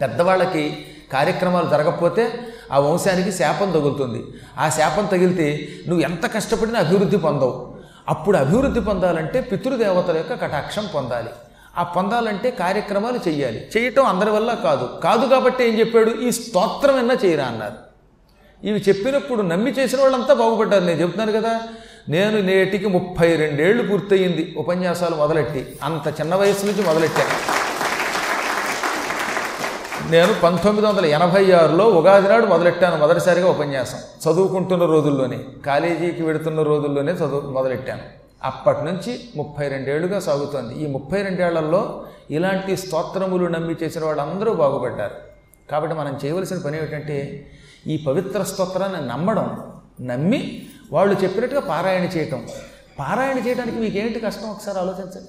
పెద్దవాళ్ళకి కార్యక్రమాలు జరగకపోతే ఆ వంశానికి శాపం తగులుతుంది. ఆ శాపం తగిలితే నువ్వు ఎంత కష్టపడినా అభివృద్ధి పొందవు. అప్పుడు అభివృద్ధి పొందాలంటే పితృదేవతల యొక్క కటాక్షం పొందాలి. ఆ పొందాలంటే కార్యక్రమాలు చేయాలి చేయటం అందరి వల్ల కాదు. కాదు కాబట్టి ఏం చెప్పాడు? ఈ స్తోత్రం అన్నా చేయరా అన్నారు. ఇవి చెప్పినప్పుడు నమ్మి చేసిన వాళ్ళంతా బాగుపడ్డారు. నేను చెప్తున్నాను కదా నేను నేటికి ముప్పై రెండేళ్ళు పూర్తయింది ఉపన్యాసాలు మొదలెట్టి అంత చిన్న వయసు నుంచి మొదలెట్టాను. నేను పంతొమ్మిది వందల ఎనభై ఆరులో ఉగాది నాడు మొదలెట్టాను మొదటిసారిగా ఉపన్యాసం. చదువుకుంటున్న రోజుల్లోనే కాలేజీకి వెడుతున్న రోజుల్లోనే చదువు మొదలెట్టాను. అప్పటి నుంచి ముప్పై రెండేళ్ళుగా సాగుతోంది. ఈ ముప్పై రెండేళ్ళలో ఇలాంటి స్తోత్రములు నమ్మి చేసిన వాళ్ళందరూ బాగుపడ్డారు. కాబట్టి మనం చేయవలసిన పని ఏమిటంటే ఈ పవిత్ర స్తోత్రాన్ని నమ్మడం నమ్మి వాళ్ళు చెప్పినట్టుగా పారాయణ చేయటం. పారాయణ చేయడానికి మీకేంటి కష్టం? ఒకసారి ఆలోచించండి.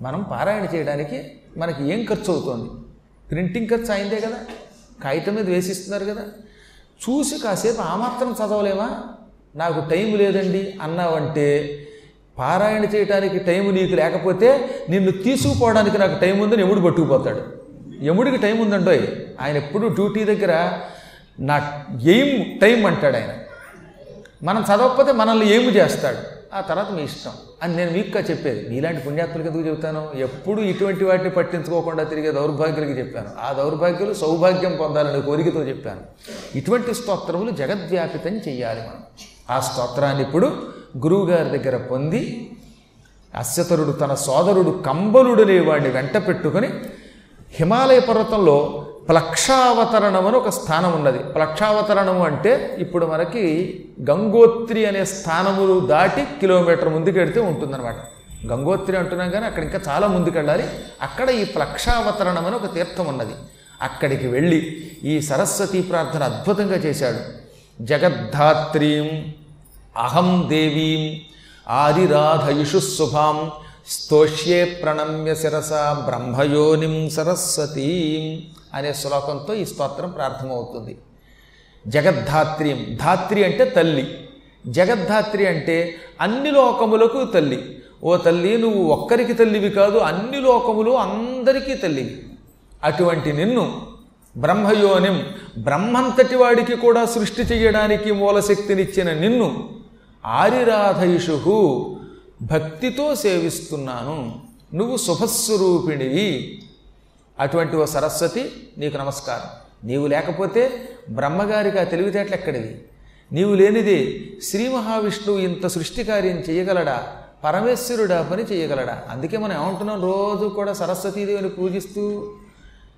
మనం పారాయణ చేయడానికి మనకి ఏం ఖర్చు అవుతోంది ప్రింటింగ్ ఖర్చు అయిందే కదా. కాగితం మీద వేసిస్తున్నారు కదా. చూసి కాసేపు ఆ మాత్రం చదవలేమా? నాకు టైం లేదండి అన్నావంటే పారాయణ చేయడానికి టైం నీకు లేకపోతే నిన్ను తీసుకుపోవడానికి నాకు టైం ఉందని ఎముడు పట్టుకుపోతాడు. ఎముడికి టైం ఉందండోయ్ ఆయన ఎప్పుడు డ్యూటీ దగ్గర నా ఎయిమ్ టైం అంటాడు ఆయన. మనం చదవకపోతే మనల్ని ఏమి చేస్తాడు. ఆ తర్వాత మీ ఇష్టం. అని నేను మీకు చెప్పేది. మీలాంటి పుణ్యాత్ములకి ఎందుకు చెబుతాను? ఎప్పుడు ఇటువంటి వాటిని పట్టించుకోకుండా తిరిగే దౌర్భాగ్యులకి చెప్పాను. ఆ దౌర్భాగ్యులు సౌభాగ్యం పొందాలనే కోరికతో చెప్పాను. ఇటువంటి స్తోత్రములు జగద్వ్యాపితం చెయ్యాలి మనం. ఆ స్తోత్రాన్ని ఇప్పుడు గురువుగారి దగ్గర పొంది అస్యతరుడు తన సోదరుడు కంబలుడనే వాడిని వెంట పెట్టుకొని హిమాలయ పర్వతంలో ప్లక్షావతరణం అని ఒక స్థానం ఉన్నది. ప్లక్షావతరణము అంటే ఇప్పుడు మనకి గంగోత్రి అనే స్థానములు దాటి కిలోమీటర్ ముందుకు వెడితే ఉంటుందన్నమాట. గంగోత్రి అంటున్నాం కానీ అక్కడ ఇంకా చాలా ముందుకు వెళ్ళాలి అక్కడ ఈ ప్లక్షావతరణం అని ఒక తీర్థం ఉన్నది. అక్కడికి వెళ్ళి ఈ సరస్వతీ ప్రార్థన అద్భుతంగా చేశాడు. జగద్ధాత్రీం అహం దేవీం ఆదిరాధయుషు శుభాం స్తోష్యే ప్రణమ్య శిరస బ్రహ్మయోనిం సరస్వతీం అనే శ్లోకంతో ఈ స్తోత్రం ప్రార్థమవుతుంది. జగద్ధాత్రియం. ధాత్రి అంటే తల్లి. జగద్ధాత్రి అంటే అన్ని లోకములకు తల్లి. ఓ తల్లి నువ్వు ఒక్కరికి తల్లివి కాదు అన్ని లోకములు అందరికీ తల్లివి. అటువంటి నిన్ను బ్రహ్మయోనిం బ్రహ్మంతటి వాడికి కూడా సృష్టి చేయడానికి మూలశక్తినిచ్చిన నిన్ను ఆరిరాధయుషు భక్తితో సేవిస్తున్నాను. నువ్వు శుభస్వరూపిణివి. అటువంటి ఓ సరస్వతి నీకు నమస్కారం. నీవు లేకపోతే బ్రహ్మగారికి ఆ తెలివితేటలు ఎక్కడివి? నీవు లేనిదే శ్రీ మహావిష్ణువు ఇంత సృష్టి కార్యం చేయగలడా? పరమేశ్వరుడా పని చేయగలడా? అందుకే మనం ఏమంటున్నాం? రోజు కూడా సరస్వతీదేవిని పూజిస్తూ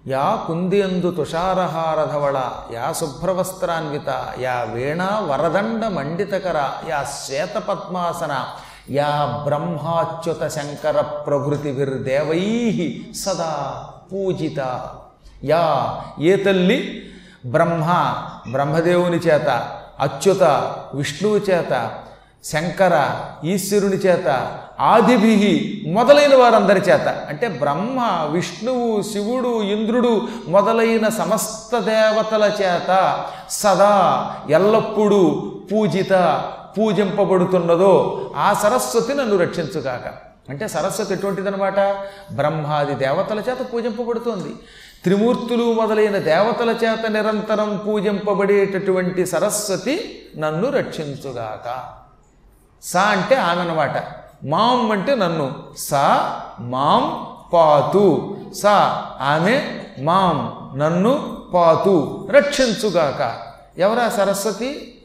యా కుందియందు తుషారహారధవళ యా శుభ్రవస్త్రాన్విత యా వీణా వరదండ మండితకర యా శ్వేతపద్మాసన యా బ్రహ్మాచ్యుత శంకర ప్రభృతిభిర్దేవై సదా పూజిత. యా ఏ తల్లి? బ్రహ్మ బ్రహ్మదేవుని చేత అచ్యుత విష్ణువు చేత శంకర ఈశ్వరుని చేత ఆదిభి మొదలైన వారందరి చేత. అంటే బ్రహ్మ విష్ణువు శివుడు ఇంద్రుడు మొదలైన సమస్త దేవతల చేత సదా ఎల్లప్పుడూ పూజిత పూజింపబడుతున్నదో ఆ సరస్వతి నన్ను రక్షించుగాక. అంటే సరస్వతి ఎటువంటిదనమాట బ్రహ్మాది దేవతల చేత పూజింపబడుతోంది. త్రిమూర్తులు మొదలైన దేవతల చేత నిరంతరం పూజింపబడేటటువంటి సరస్వతి నన్ను రక్షించుగాక. సా అంటే ఆమె మాం అంటే నన్ను. సా మాం పాతు. సా ఆమె మాం నన్ను పాతు. రక్షించుగాక. ఎవరా సరస్వతి?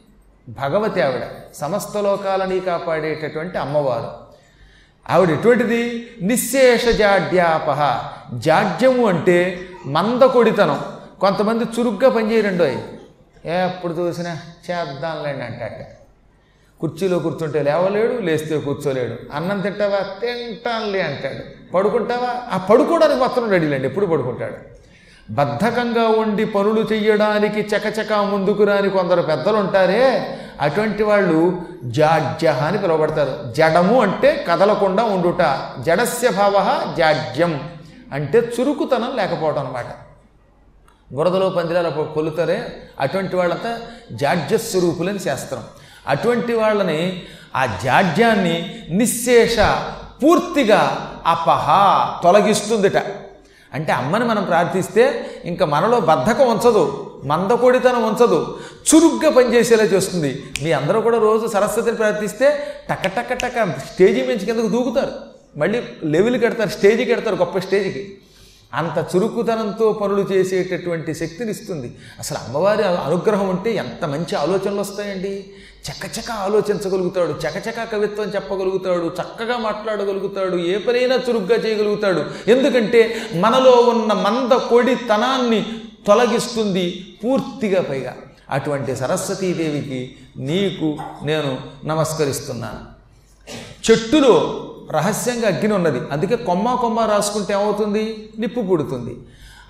భగవతి ఆవిడ. సమస్త లోకాలని కాపాడేటటువంటి అమ్మవారు. ఆవిడ ఎటువంటిది? నిశ్శేష జాడ్యాపహ జాడ్యము అంటే మందకొడితనం. కొంతమంది చురుగ్గా పనిచేయరండోయ్ ఎప్పుడు చూసినా చేద్దాంలేండి అంటట. కుర్చీలో కూర్చుంటే లేవలేడు లేస్తే కూర్చోలేడు. అన్నం తింటావా? తింటానులే అంటాడు. పడుకుంటావా? ఆ పడుకోవడానికి మాత్రం రెడీలేండి ఎప్పుడు పడుకుంటాడు? బద్ధకంగా ఉండి పనులు చెయ్యడానికి చకచక ముందుకు రాని కొందరు పెద్దలు ఉంటారే అటువంటి వాళ్ళు జాడ్య అని పిలువబడతారు. జడము అంటే కదలకుండా ఉండుట జడస్య భావ జాడ్యం అంటే చురుకుతనం లేకపోవడం అనమాట బురదలో పందిరాల కొలుతారే అటువంటి వాళ్ళంతా జాడ్య స్వరూపులని శాస్త్రం. అటువంటి వాళ్ళని ఆ జాడ్యాన్ని నిశ్శేష పూర్తిగా అపహ తొలగిస్తుందిట. అంటే అమ్మని మనం ప్రార్థిస్తే ఇంకా మనలో బద్ధకం ఉంచదు మందకొడితనం ఉంచదు చురుగ్గా పనిచేసేలా చేస్తుంది. మీ అందరూ కూడా రోజు సరస్వతిని ప్రార్థిస్తే టక్క టక్క టక స్టేజీ మించి కిందకు దూకుతారు. మళ్ళీ లెవెల్కి కడతారు స్టేజీకి కడతారు గొప్ప స్టేజ్కి. అంత చురుకుతనంతో పనులు చేసేటటువంటి శక్తిని ఇస్తుంది. అసలు అమ్మవారి అనుగ్రహం ఉంటే ఎంత మంచి ఆలోచనలు వస్తాయండి. చకచక ఆలోచించగలుగుతాడు చకచక కవిత్వం చెప్పగలుగుతాడు చక్కగా మాట్లాడగలుగుతాడు ఏ పనైనా చురుగ్గా చేయగలుగుతాడు. ఎందుకంటే మనలో ఉన్న మంద కొడితనాన్ని తొలగిస్తుంది పూర్తిగా పైగా. అటువంటి సరస్వతీదేవికి నీకు నేను నమస్కరిస్తున్నాను. చెట్టులో రహస్యంగా అగ్ని ఉన్నది. అందుకే కొమ్మ కొమ్మ రాసుకుంటే ఏమవుతుంది? నిప్పు పుడుతుంది.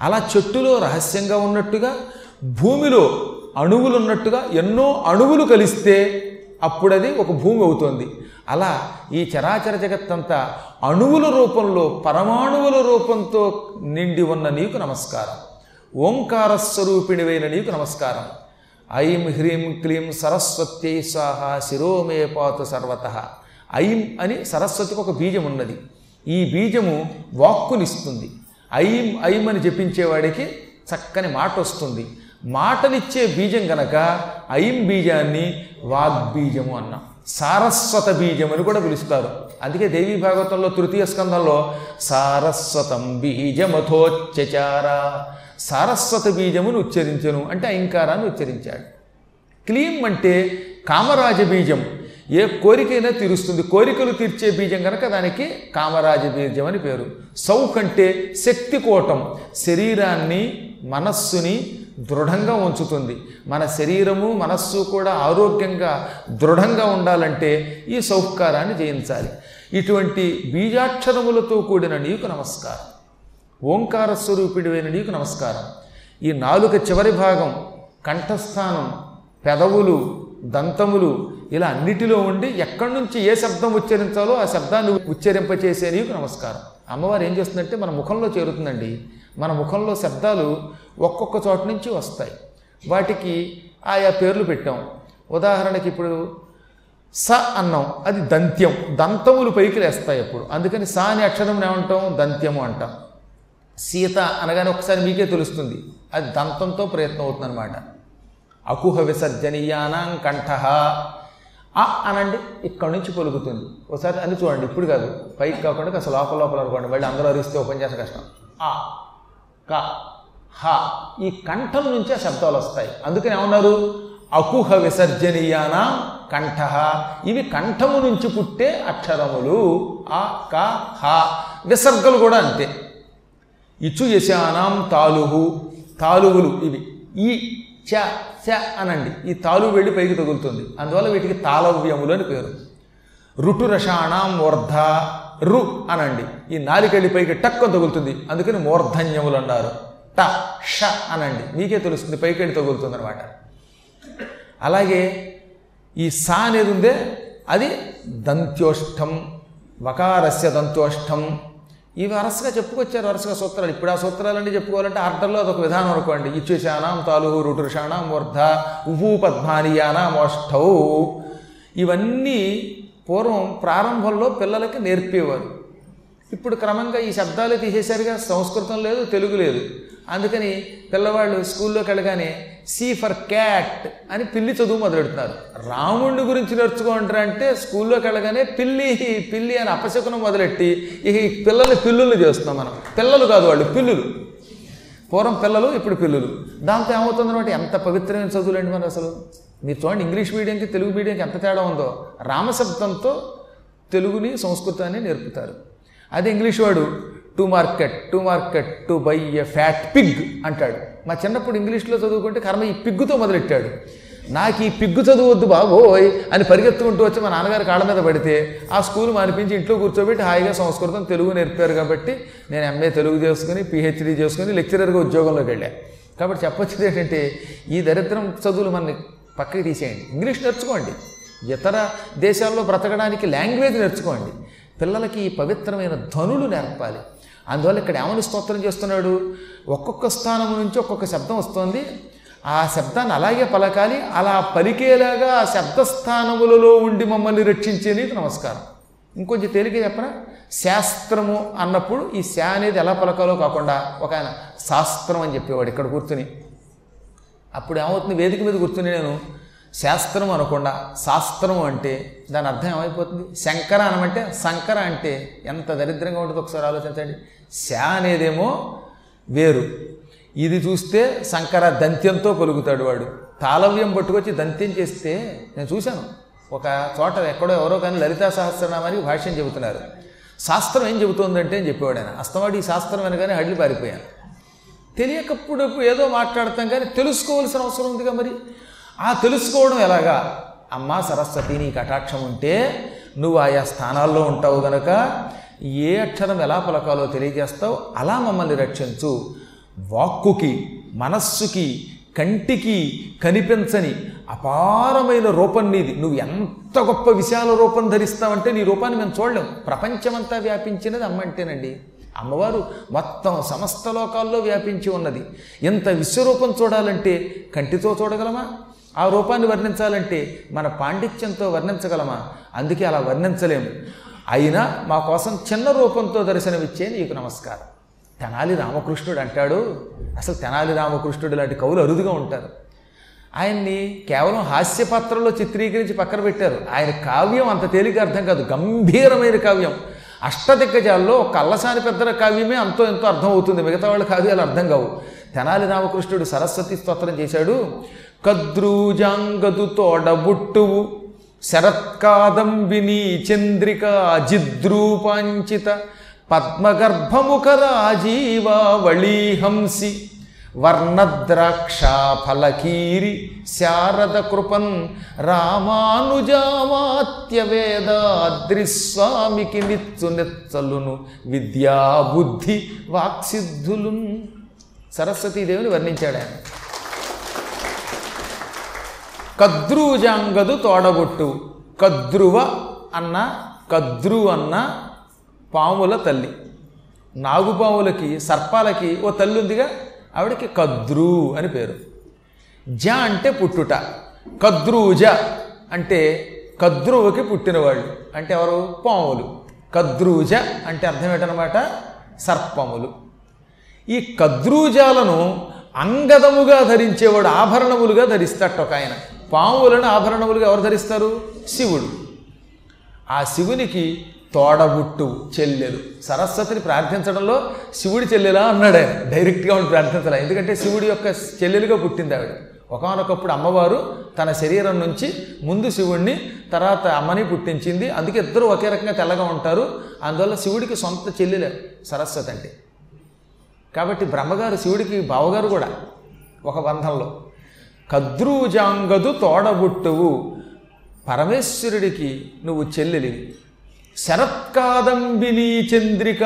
అలా చెట్టులో రహస్యంగా ఉన్నట్టుగా భూమిలో అణువులు ఉన్నట్టుగా ఎన్నో అణువులు కలిస్తే అప్పుడది ఒక భూమి అవుతుంది. అలా ఈ చరాచర జగత్తంతా అణువుల రూపంలో పరమాణువుల రూపంతో నిండి ఉన్న నీకు నమస్కారం. ఓంకార స్వరూపిణివైన నీకు నమస్కారం. ఐం హ్రీం క్లీం సరస్వత్యై స్వాహ శిరోమే పాతు సర్వత. ఐం అని సరస్వతికి ఒక బీజం ఉన్నది ఈ బీజము వాక్కునిస్తుంది. ఐం ఐం అని జపించేవాడికి చక్కని మాట వస్తుంది మాటనిచ్చే బీజం గనక ఐం బీజాన్ని వాగ్బీజము అన్నాం. సారస్వత బీజం అని కూడా పిలుస్తారు. అందుకే దేవీ భాగవతంలో తృతీయ స్కంధంలో సారస్వతం బీజమథోచ్చచార సారస్వత బీజమును ఉచ్చరించను అంటే అయింకారాన్ని ఉచ్చరించాడు. క్లీం అంటే కామరాజ బీజం. ఏ కోరికైనా తీరుస్తుంది. కోరికలు తీర్చే బీజం కనుక దానికి కామరాజ బీజం అని పేరు. సౌక్ అంటే శక్తి కోటం. శరీరాన్ని మనస్సుని దృఢంగా ఉంచుతుంది. మన శరీరము మనస్సు కూడా ఆరోగ్యంగా దృఢంగా ఉండాలంటే ఈ సౌకారాన్ని జయించాలి. ఇటువంటి బీజాక్షరములతో కూడిన నీకు నమస్కారం. ఓంకార స్వరూపిడివైన నీకు నమస్కారం. ఈ నాలుక చివరి భాగం కంఠస్థానం పెదవులు దంతములు ఇలా అన్నిటిలో ఉండి ఎక్కడి నుంచి ఏ శబ్దం ఉచ్చరించాలో ఆ శబ్దాన్ని ఉచ్చరింపచేసే నీకు నమస్కారం. అమ్మవారు ఏం చేస్తుందంటే మన ముఖంలో చేరుతుందండి. మన ముఖంలో శబ్దాలు ఒక్కొక్క చోట నుంచి వస్తాయి. వాటికి ఆయా పేర్లు పెట్టాం. ఉదాహరణకి ఇప్పుడు స అన్నం. అది దంత్యం. దంతములు పైకి లేస్తాయి అప్పుడు. అందుకని స అనే అక్షరం ఏమంటాం? దంత్యము అంటాం. సీత అనగానే ఒకసారి మీకే తెలుస్తుంది. అది దంతంతో ప్రయత్నం అవుతుందన్నమాట. అకుహ విసర్జనీయానం కంఠ. ఆ అనండి ఇక్కడి నుంచి పలుకుతుంది. ఒకసారి అని చూడండి. ఇప్పుడు కాదు. పైకి కాకుండా అసలు లోపల లోపల అనుకోండి. మళ్ళీ అందరూ అరిస్తే ఓపెన్ చేసే కష్టం. ఆ క హ. ఈ కంఠం నుంచే శబ్దాలు వస్తాయి. అందుకని ఏమన్నారు? అకుహ విసర్జనీయాన కంఠ. ఇవి కంఠము నుంచి పుట్టే అక్షరములు. ఆ క హ. విసర్గలు కూడా అంతే. ఇచు యశానాం తాలుహు. తాలువులు ఇవి. ఈ చ చ అనండి. ఈ తాలు వెళ్ళి పైకి తగులుతుంది. అందువల్ల వీటికి తాళవ్యములు అని పేరు. రుటురషాణం మూర్ధ రు అనండి. ఈ నాలికెళ్ళి పైకి టక్కున తగులుతుంది. అందుకని మూర్ధన్యములు అన్నారు. ట ష అనండి. మీకే తెలుస్తుంది పైకెళ్ళి తగులుతుంది అనమాట అలాగే ఈ సా అనేది ఉందే అది దంత్యోష్టం వకారస్య దంత్యోష్టం ఇవి వరసగా చెప్పుకొచ్చారు అరసగా సూత్రాలు. ఇప్పుడు ఆ సూత్రాలన్నీ చెప్పుకోవాలంటే ఆర్డర్లో అదొక విధానం అనుకోండి. ఇచ్చేశానాం తాలుహు రుటుషాణం మూర్ధ ఉభూ పద్మానియానాం ఓష్టౌ ఇవన్నీ పూర్వం ప్రారంభంలో పిల్లలకి నేర్పేవారు. ఇప్పుడు క్రమంగా ఈ శబ్దాలు తీసేశారుగా సంస్కృతం లేదు తెలుగు లేదు. అందుకని పిల్లవాళ్ళు స్కూల్లోకి వెళ్ళగానే సీ ఫర్ క్యాట్ అని పిల్లి చదువు మొదలెడుతున్నారు. రాముడి గురించి నేర్చుకుంటారు అంటే స్కూల్లోకి వెళ్ళగానే పిల్లి పిల్లి అని అపశకునం మొదలెట్టి ఇక ఈ పిల్లల్ని పిల్లుల్ని చేస్తున్నాం మనం. పిల్లలు కాదు వాళ్ళు పిల్లులు. పూర్వం పిల్లలు ఇప్పుడు పిల్లులు. దాంతో ఏమవుతుందన్నమాట? ఎంత పవిత్రమైన చదువులండి మనం అసలు. మీరు చూడండి ఇంగ్లీష్ మీడియంకి తెలుగు మీడియంకి ఎంత తేడా ఉందో. రామశబ్దంతో తెలుగుని సంస్కృతాన్ని నేర్పుతారు. అదే ఇంగ్లీష్ వాడు to market to market to buy a fat pig అంటాడు. మా చిన్నప్పుడు ఇంగ్లీష్లో చదువుకుంటే కర్మ ఈ పిగ్గుతో మొదలెట్టాడు. నాకు ఈ పిగ్గు చదువద్దు బాబోయ్ అని పరిగెత్తుకుంటూ వచ్చి మా నాన్నగారి కాళ్ళ మీద పడితే ఆ స్కూల్ మానిపించి ఇంట్లో కూర్చోబెట్టి హాయిగా సంస్కృతం తెలుగు నేర్పారు కాబట్టి నేను ఎంఏ తెలుగు చేసుకుని పిహెచ్డీ చేసుకుని లెక్చరర్గా ఉద్యోగంలోకి వెళ్ళాను కాబట్టి చెప్పొచ్చేది ఏంటంటే ఈ దరిద్రం చదువులు మనని పక్కకి తీసేయండి. ఇంగ్లీష్ నేర్చుకోండి. ఇతర దేశాల్లో బ్రతకడానికి లాంగ్వేజ్ నేర్చుకోండి. పిల్లలకి ఈ పవిత్రమైన ధనులు నేర్పాలి. అందువల్ల ఇక్కడ ఏమని స్తోత్రం చేస్తున్నాడు? ఒక్కొక్క స్థానం నుంచి ఒక్కొక్క శబ్దం వస్తుంది. ఆ శబ్దాన్ని అలాగే పలకాలి అలా పలికేలాగా ఆ శబ్దస్థానములలో ఉండి మమ్మల్ని రక్షించేది నమస్కారం. ఇంకొంచెం తేలిక చెప్పరా శాస్త్రము అన్నప్పుడు ఈ శా అనేది ఎలా పలకాలో కాకుండా ఒక ఆయన శాస్త్రం అని చెప్పేవాడు ఇక్కడ కూర్చుని. అప్పుడు ఏమవుతుంది? వేదిక మీద కూర్చుని నేను శాస్త్రం అనకుండా శాస్త్రం అంటే దాని అర్థం ఏమైపోతుంది? శంకర అనమంటే శంకర అంటే ఎంత దరిద్రంగా ఉంటుంది ఒకసారి ఆలోచించండి. శా అనేదేమో వేరు. ఇది చూస్తే శంకర దంత్యంతో కొలుగుతాడు వాడు. తాళవ్యం పట్టుకొచ్చి దంత్యం చేస్తే నేను చూశాను. ఒక చోట ఎక్కడో ఎవరో కానీ లలితా సహస్రనామానికి భాష్యం చెబుతున్నారు. శాస్త్రం ఏం చెబుతోందంటే అని చెప్పేవాడు ఆయన. అస్తమాడి ఈ శాస్త్రం అనగానే హడ్లు పారిపోయాను. తెలియకప్పుడు ఏదో మాట్లాడతాం కానీ తెలుసుకోవాల్సిన అవసరం ఉందిగా మరి. ఆ తెలుసుకోవడం ఎలాగా? అమ్మా సరస్వతి నీ కటాక్షం ఉంటే నువ్వు ఆయా స్థానాల్లో ఉంటావు గనక. ఏ అక్షరం ఎలా పలకాలో తెలియజేస్తావు అలా మమ్మల్ని రక్షించు. వాక్కుకి మనస్సుకి కంటికి కనిపించని అపారమైన రూపం నీది. నువ్వు ఎంత గొప్ప విశాల రూపం ధరిస్తావంటే నీ రూపాన్ని మేము చూడలేం. ప్రపంచమంతా వ్యాపించినది అమ్మ అంటేనండి. అమ్మవారు మొత్తం సమస్త లోకాల్లో వ్యాపించి ఉన్నది. ఇంత విశ్వరూపం చూడాలంటే కంటితో చూడగలమా? ఆ రూపాన్ని వర్ణించాలంటే మన పాండిత్యంతో వర్ణించగలమా? అందుకే అలా వర్ణించలేము. అయినా మా కోసం చిన్న రూపంతో దర్శనమిచ్చే నీకు నమస్కారం. తెనాలి రామకృష్ణుడు అంటాడు. అసలు తెనాలి రామకృష్ణుడు లాంటి కవులు అరుదుగా ఉంటారు. ఆయన్ని కేవలం హాస్యపత్రంలో చిత్రీకరించి పక్కన పెట్టారు. ఆయన కావ్యం అంత తేలిక అర్థం కాదు. గంభీరమైన కావ్యం. అష్టదిగ్గజాల్లో ఒక అల్లసాని పెద్దల కావ్యమే అంతో ఎంతో అర్థం అవుతుంది. మిగతా వాళ్ళ కావ్యాలు అర్థం కావు. తెనాలి రామకృష్ణుడు సరస్వతి స్తోత్రం చేశాడు. కద్రూజాంగదు తోడబుట్టువు శరత్కాదంబిని చంద్రిక జిద్రూపాంచిత పద్మగర్భముఖ రాజీవావళీహంసి వర్ణద్రాక్ష ఫలకీరి శారద కృపన్ రామానుజామాత్యవేదాద్రిస్వామికి వేదాద్రిస్వామికి నిచ్చు విద్యాబుద్ధి విద్యా వాక్సిద్ధులున్. సరస్వతీదేవిని వర్ణించాడు ఆయన. కద్రూజాంగదు తోడగొట్టు. కద్రువ అన్న కద్రు అన్న పాముల తల్లి. నాగుపాములకి సర్పాలకి ఓ తల్లి ఉందిగా ఆవిడకి కద్రు అని పేరు. జ అంటే పుట్టుట. కద్రూజ అంటే కద్రువకి పుట్టినవాళ్ళు. అంటే ఎవరు? పాములు. కద్రూజ అంటే అర్థం ఏంటనమాట సర్పములు. ఈ కద్రూజాలను అంగదముగా ధరించేవాడు ఆభరణములుగా ధరిస్తాడు ఒక ఆయన. పాములను ఆభరణములుగా ఎవరు ధరిస్తారు? శివుడు. ఆ శివునికి తోడబుట్టు చెల్లెలు. సరస్వతిని ప్రార్థించడంలో శివుడి చెల్లెలా అన్నాడు ఆయన. డైరెక్ట్గా ఉండి ప్రార్థించాలి. ఎందుకంటే శివుడి యొక్క చెల్లెలుగా పుట్టింది ఆవిడ. ఒకనొకప్పుడు అమ్మవారు తన శరీరం నుంచి ముందు శివుణ్ణి తర్వాత అమ్మని పుట్టించింది. అందుకే ఇద్దరు ఒకే రకంగా తెల్లగా ఉంటారు. అందువల్ల శివుడికి సొంత చెల్లెలే సరస్వతి అంటే. కాబట్టి బ్రహ్మగారు శివుడికి బావగారు కూడా ఒక బంధంలో కద్రూజాంగదు తోడబుట్టువు పరమేశ్వరుడికి నువ్వు చెల్లెలివి. శరత్కాదంబిని చంద్రిక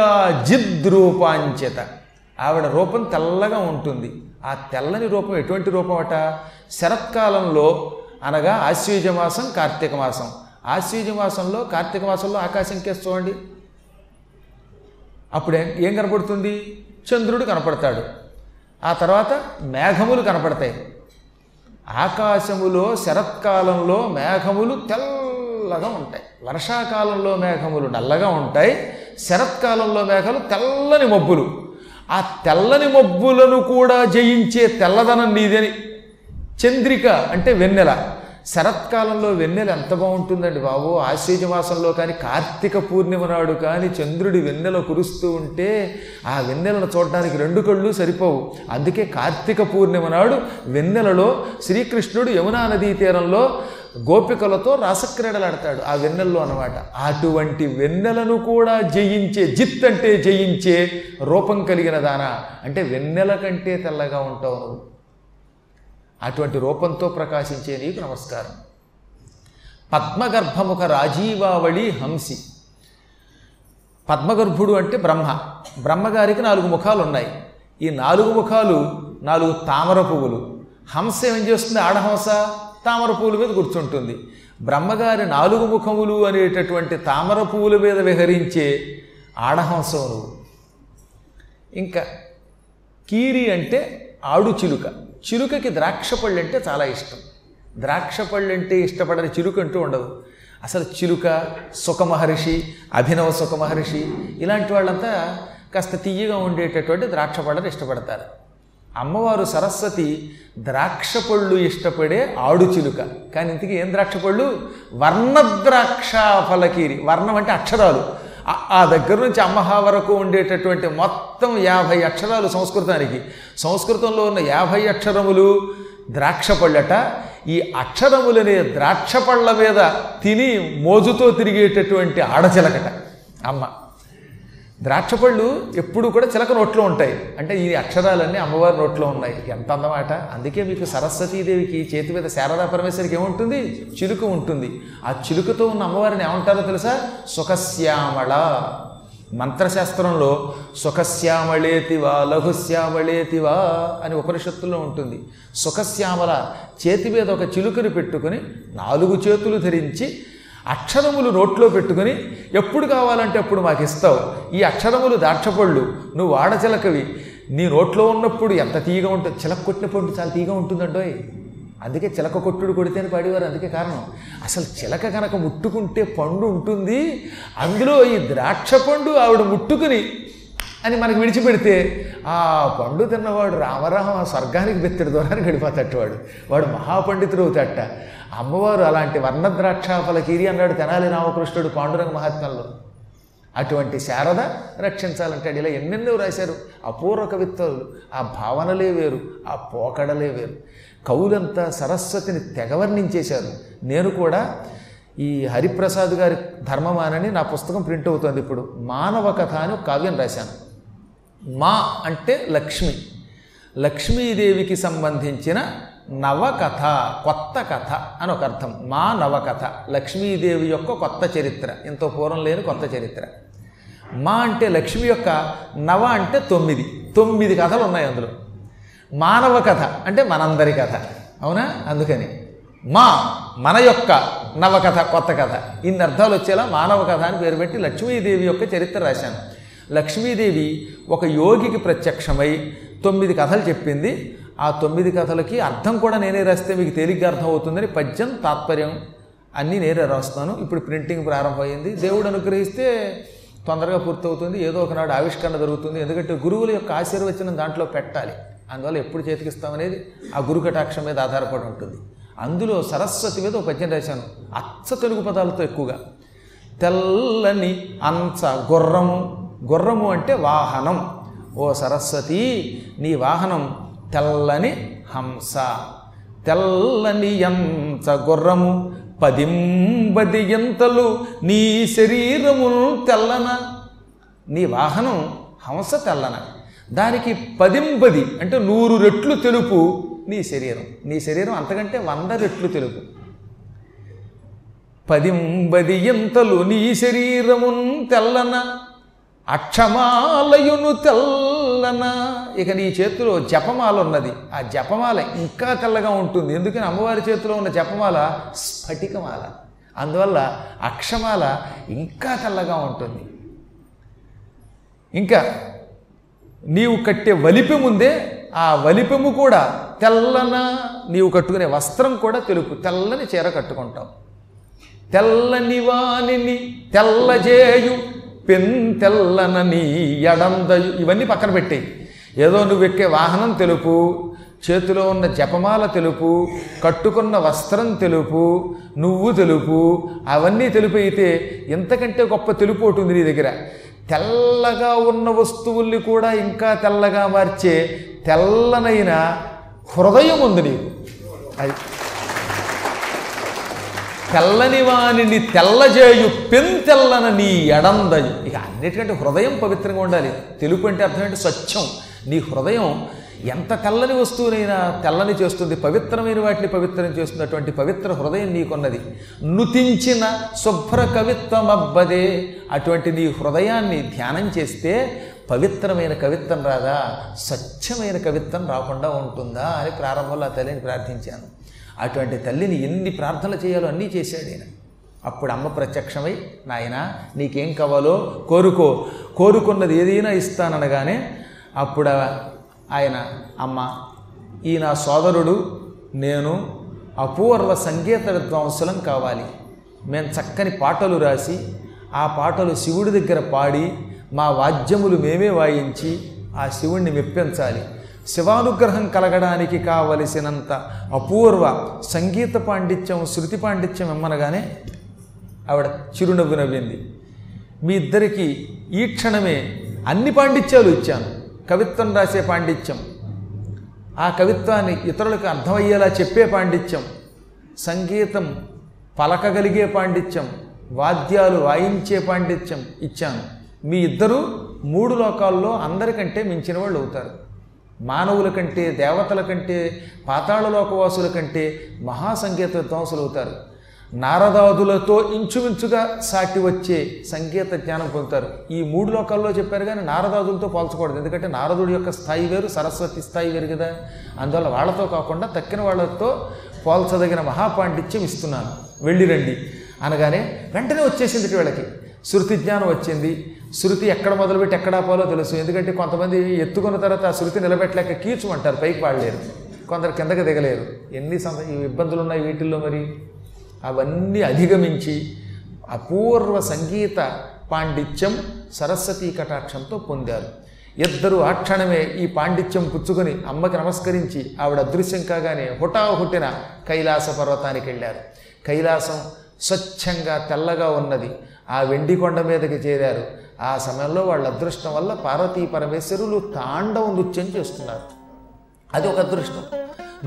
జిద్రూపాంచత. ఆవిడ రూపం తెల్లగా ఉంటుంది. ఆ తెల్లని రూపం ఎటువంటి రూపం అట శరత్కాలంలో అనగా ఆశ్వీజ మాసం కార్తీక మాసం ఆశ్వీజ మాసంలో కార్తీక మాసంలో ఆకాశం కేసి చూడండి. అప్పుడు ఏం కనపడుతుంది? చంద్రుడు కనపడతాడు. ఆ తర్వాత మేఘములు కనపడతాయి. ఆకాశములో శరత్కాలంలో మేఘములు తెల్లగా ఉంటాయి. వర్షాకాలంలో మేఘములు నల్లగా ఉంటాయి. శరత్కాలంలో మేఘాలు తెల్లని మబ్బులు. ఆ తెల్లని మబ్బులను కూడా జయించే తెల్లదనం నీదని చంద్రిక అంటే వెన్నెల. శరత్కాలంలో వెన్నెల ఎంత బాగుంటుందండి బాబు. ఆశ్వీజ మాసంలో కానీ కార్తీక పూర్ణిమ నాడు కానీ చంద్రుడి వెన్నెల కురుస్తూ ఉంటే ఆ వెన్నెలను చూడడానికి రెండు కళ్ళు సరిపోవు. అందుకే కార్తీక పూర్ణిమ నాడు వెన్నెలలో శ్రీకృష్ణుడు యమునా నదీ తీరంలో గోపికలతో రాసక్రీడలాడతాడు ఆ వెన్నెల్లో అనమాట అటువంటి వెన్నెలను కూడా జయించే జిత్ అంటే జయించే రూపం కలిగిన దానా. అంటే వెన్నెల కంటే తెల్లగా ఉంటావు అటువంటి రూపంతో ప్రకాశించే నీకు నమస్కారం. పద్మగర్భముఖ రాజీవావళి హంసి. పద్మగర్భుడు అంటే బ్రహ్మ. బ్రహ్మగారికి నాలుగు ముఖాలు ఉన్నాయి ఈ నాలుగు ముఖాలు నాలుగు తామర పువ్వులు. హంస ఏం చేస్తుంది? ఆడహంస తామర పువ్వుల మీద కూర్చుంటుంది. బ్రహ్మగారి నాలుగు ముఖములు అనేటటువంటి తామర పువ్వుల మీద విహరించే ఆడహంసం నువ్వు ఇంకా కీరి అంటే ఆడు చిలుక. చిరుకకి ద్రాక్ష పళ్ళు అంటే చాలా ఇష్టం. ద్రాక్ష పళ్ళు అంటే ఇష్టపడని చిరుక అంటూ ఉండదు. అసలు చిలుక సుఖమహర్షి అభినవ సుఖమహర్షి ఇలాంటి వాళ్ళంతా కాస్త తీయగా ఉండేటటువంటి ద్రాక్ష పళ్ళని ఇష్టపడతారు. అమ్మవారు సరస్వతి ద్రాక్ష పళ్ళు ఇష్టపడే ఆడు చిలుక. కానీ ఇంతకీ ఏం ద్రాక్ష పళ్ళు? వర్ణద్రాక్ష ఫలకీరి. వర్ణం అంటే అక్షరాలు. ఆ- దగ్గర నుంచి అమ్మహా వరకు ఉండేటటువంటి మొత్తం యాభై అక్షరాలు సంస్కృతానికి. సంస్కృతంలో ఉన్న యాభై అక్షరములు ద్రాక్ష పళ్ళట ఈ అక్షరములనే ద్రాక్ష పళ్ళ మీద తిని మోజుతో తిరిగేటటువంటి ఆడచిలకట. అమ్మ. ద్రాక్ష పళ్ళు ఎప్పుడు కూడా చిలక నోట్లో ఉంటాయి. అంటే ఈ అక్షరాలన్నీ అమ్మవారి నోట్లో ఉన్నాయి. ఎంత అందమాట? అందుకే మీకు సరస్వతీదేవికి చేతి మీద శారదా పరమేశ్వరికి ఏముంటుంది? చిలుక ఉంటుంది. ఆ చిలుకతో ఉన్న అమ్మవారిని ఏమంటారో తెలుసా? సుఖశ్యామళ. మంత్రశాస్త్రంలో సుఖశ్యామళేతివా లఘుశ్యామళేతివా అని ఉపనిషత్తుల్లో ఉంటుంది. సుఖశ్యామల చేతి మీద ఒక చిలుకని పెట్టుకుని నాలుగు చేతులు ధరించి అక్షరములు నోట్లో పెట్టుకుని ఎప్పుడు కావాలంటే అప్పుడు మాకు ఇస్తావు. ఈ అక్షరములు దాక్షపళ్ళు నువ్వు ఆడచిలకవి నీ నోట్లో ఉన్నప్పుడు ఎంత తీయగా ఉంటుంది చిలక కొట్టిన పండు చాలా తీయగా ఉంటుందంటోయ్. అందుకే చిలక కొట్టుడు కొడితేనే పాడేవారు అందుకే కారణం. అసలు చిలక కనుక ముట్టుకుంటే పండు ఉంటుంది అందులో ఈ ద్రాక్ష పండు ఆవిడ ముట్టుకుని అని మనకు విడిచిపెడితే ఆ పండు తిన్నవాడు రామరామ స్వర్గానికి బెత్తడి దూరానికి గడిపోతట్టు వాడు. వాడు మహాపండితుడు అవుతాట అమ్మవారు అలాంటి వర్ణద్రాక్షాఫలకీరి అన్నాడు తెనాలి రామకృష్ణుడు పాండురంగ మహాత్మ్యంలో. అటువంటి శారద రక్షించాలంటాడు. ఇలా ఎన్నెన్నో రాశారు. అపూర్వ కవిత్వాలు. ఆ భావనలే వేరు ఆ పోకడలే వేరు. కవులంతా సరస్వతిని తెగవర్ణించేశారు నేను కూడా ఈ హరిప్రసాద్ గారి ధర్మమానని నా పుస్తకం ప్రింట్ అవుతుంది ఇప్పుడు. మానవ కథ అని కావ్యం రాశాను. మా అంటే లక్ష్మి. లక్ష్మీదేవికి సంబంధించిన నవకథ కొత్త కథ అని ఒక అర్థం. మా నవకథ లక్ష్మీదేవి యొక్క కొత్త చరిత్ర. ఎంతో పూర్వం లేని కొత్త చరిత్ర. మా అంటే లక్ష్మి యొక్క నవ అంటే తొమ్మిది. తొమ్మిది కథలు ఉన్నాయి అందులో. మానవ కథ అంటే మనందరి కథ. అవునా? అందుకని. మా మన యొక్క నవకథ కొత్త కథ. ఇన్ని అర్థాలు వచ్చేలా మానవ కథ అని పేరు పెట్టి లక్ష్మీదేవి యొక్క చరిత్ర రాశాను. లక్ష్మీదేవి ఒక యోగికి ప్రత్యక్షమై తొమ్మిది కథలు చెప్పింది. ఆ తొమ్మిది కథలకి అర్థం కూడా నేనే రాస్తే మీకు తేలిగ్గా అర్థం అవుతుందని పద్యం తాత్పర్యం అన్నీ నేనే రాస్తాను. ఇప్పుడు ప్రింటింగ్ ప్రారంభమైంది. దేవుడు అనుగ్రహిస్తే తొందరగా పూర్తవుతుంది. ఏదో ఒకనాడు ఆవిష్కరణ జరుగుతుంది. ఎందుకంటే గురువుల యొక్క ఆశీర్వచనం దాంట్లో పెట్టాలి. అందువల్ల ఎప్పుడు చేతికిస్తామనేది ఆ గురు కటాక్షం మీద ఆధారపడి ఉంటుంది. అందులో సరస్వతి మీద ఒక పద్యం రాశాను. అచ్చ తెలుగు పదాలతో ఎక్కువగా. తెల్లని అంచ గుర్రము గుర్రము అంటే వాహనం. ఓ సరస్వతి నీ వాహనం తెల్లని హంస. తెల్లని ఎంత గుర్రము పదింబది ఎంతలు నీ శరీరమును తెల్లన. నీ వాహనం హంస తెల్లన. దానికి పదింబది అంటే నూరు రెట్లు తెలుపు నీ శరీరం. నీ శరీరం అంతకంటే వంద రెట్లు తెలుపు. పదింబది ఎంతలు నీ శరీరమున్ తెల్లన. అక్షమాలయును తెల్లన. ఇక నీ చేతిలో జపమాల ఉన్నది. ఆ జపమాల ఇంకా తెల్లగా ఉంటుంది. ఎందుకని అమ్మవారి చేతిలో ఉన్న జపమాల? స్ఫటికమాల. అందువల్ల అక్షమాల ఇంకా తెల్లగా ఉంటుంది. ఇంకా నీవు కట్టే వలిపెముందే ఆ వలిపెము కూడా తెల్లన. నీవు కట్టుకునే వస్త్రం కూడా తెలుపు. తెల్లని చీర కట్టుకుంటావు. తెల్లని వాణిని తెల్లజేయు. పెంతెల్లనని ఎడందయు ఇవన్నీ పక్కన పెట్టేయి ఏదో నువ్వు ఎక్కే వాహనం తెలుపు చేతిలో ఉన్న జపమాల తెలుపు కట్టుకున్న వస్త్రం తెలుపు నువ్వు తెలుపు అవన్నీ తెలుపు అయితే ఇంతకంటే గొప్ప తెలుపు ఒకటి ఉంది నీ దగ్గర. తెల్లగా ఉన్న వస్తువుల్ని కూడా ఇంకా తెల్లగా మార్చే తెల్లనైన హృదయం ఉంది నీకు. అది తెల్లని వాణిని తెల్లజేయు పెంతెల్లన నీ ఎడందయు ఇక అన్నిటికంటే హృదయం పవిత్రంగా ఉండాలి. తెలుపు అంటే అర్థం ఏంటి? స్వచ్ఛం. నీ హృదయం ఎంత తెల్లని వస్తువునైనా తెల్లని చేస్తుంది. పవిత్రమైన వాటిని పవిత్రం చేస్తున్నటువంటి పవిత్ర హృదయం నీకున్నది. నుతించిన శుభ్ర కవిత్వమబ్బదే అటువంటి నీ హృదయాన్ని ధ్యానం చేస్తే పవిత్రమైన కవిత్వం రాదా? స్వచ్ఛమైన కవిత్వం రాకుండా ఉంటుందా? అని ప్రారంభంలో ఆ తల్లిని ప్రార్థించాను. అటువంటి తల్లిని ఎన్ని ప్రార్థనలు చేయాలో అన్నీ చేశాడు ఆయన. అప్పుడు అమ్మ ప్రత్యక్షమై నాయన నీకేం కావాలో కోరుకో. కోరుకున్నది ఏదైనా ఇస్తాననగానే అప్పుడు ఆయన అమ్మ ఈ నా సోదరుడు నేను అపూర్వ సంగీత విద్వాంసులం కావాలి. మేము చక్కని పాటలు రాసి ఆ పాటలు శివుడి దగ్గర పాడి మా వాద్యములు మేమే వాయించి ఆ శివుణ్ణి మెప్పించాలి. శివానుగ్రహం కలగడానికి కావలసినంత అపూర్వ సంగీత పాండిత్యం శృతి పాండిత్యం ఇమ్మనగానే ఆవిడ చిరునవ్వు నవ్వింది. మీ ఇద్దరికి ఈ క్షణమే అన్ని పాండిత్యాలు ఇచ్చాను. కవిత్వం రాసే పాండిత్యం. ఆ కవిత్వాన్ని ఇతరులకు అర్థమయ్యేలా చెప్పే పాండిత్యం. సంగీతం పలకగలిగే పాండిత్యం. వాద్యాలు వాయించే పాండిత్యం ఇచ్చాను. మీ ఇద్దరూ మూడు లోకాల్లో అందరికంటే మించిన వాళ్ళు అవుతారు మానవుల కంటే దేవతల కంటే పాతాళలోకవాసుల కంటే మహాసంగీత విద్వాంసులు అవుతారు నారదాదులతో ఇంచుమించుగా సాటి వచ్చే సంగీత జ్ఞానం పొందుతారు. ఈ మూడు లోకాల్లో చెప్పారు కానీ నారదాదులతో పోల్చకూడదు. ఎందుకంటే నారదుడి యొక్క స్థాయి వేరు సరస్వతి స్థాయి వేరు కదా. అందువల్ల వాళ్ళతో కాకుండా తక్కిన వాళ్ళతో పోల్చదగిన మహాపాండిత్యం ఇస్తున్నాను. వెళ్ళి రండి. అనగానే వెంటనే వచ్చేసింది వీళ్ళకి. శృతి జ్ఞానం వచ్చింది. శృతి ఎక్కడ మొదలుపెట్టి ఎక్కడ ఆపాలో తెలుసు. ఎందుకంటే కొంతమంది ఎత్తుకున్న తర్వాత ఆ శృతి నిలబెట్టలేక కీచుమంటారు పైకి వాడలేరు కొందరు కిందకి దిగలేరు. ఎన్ని సంద ఇబ్బందులు ఉన్నాయి వీటిల్లో మరి? అవన్నీ అధిగమించి అపూర్వ సంగీత పాండిత్యం సరస్వతీ కటాక్షంతో పొందారు. ఇద్దరు ఆ క్షణమే ఈ పాండిత్యం పుచ్చుకొని అమ్మకి నమస్కరించి ఆవిడ అదృశ్యం కాగానే హుటాహుటిన కైలాస పర్వతానికి వెళ్ళారు. కైలాసం స్వచ్ఛంగా తెల్లగా ఉన్నది. ఆ వెండి కొండ మీదకి చేరారు. ఆ సమయంలో వాళ్ళ అదృష్టం వల్ల పార్వతీ పరమేశ్వరులు తాండవం నృత్యం చేస్తున్నారు. అది ఒక అదృష్టం.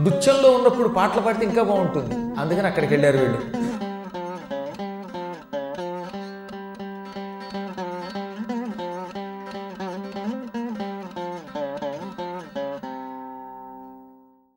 నృత్యంలో ఉన్నప్పుడు పాటలు పాడితే ఇంకా బాగుంటుంది. అందుకని అక్కడికి వెళ్ళారు వీళ్ళు.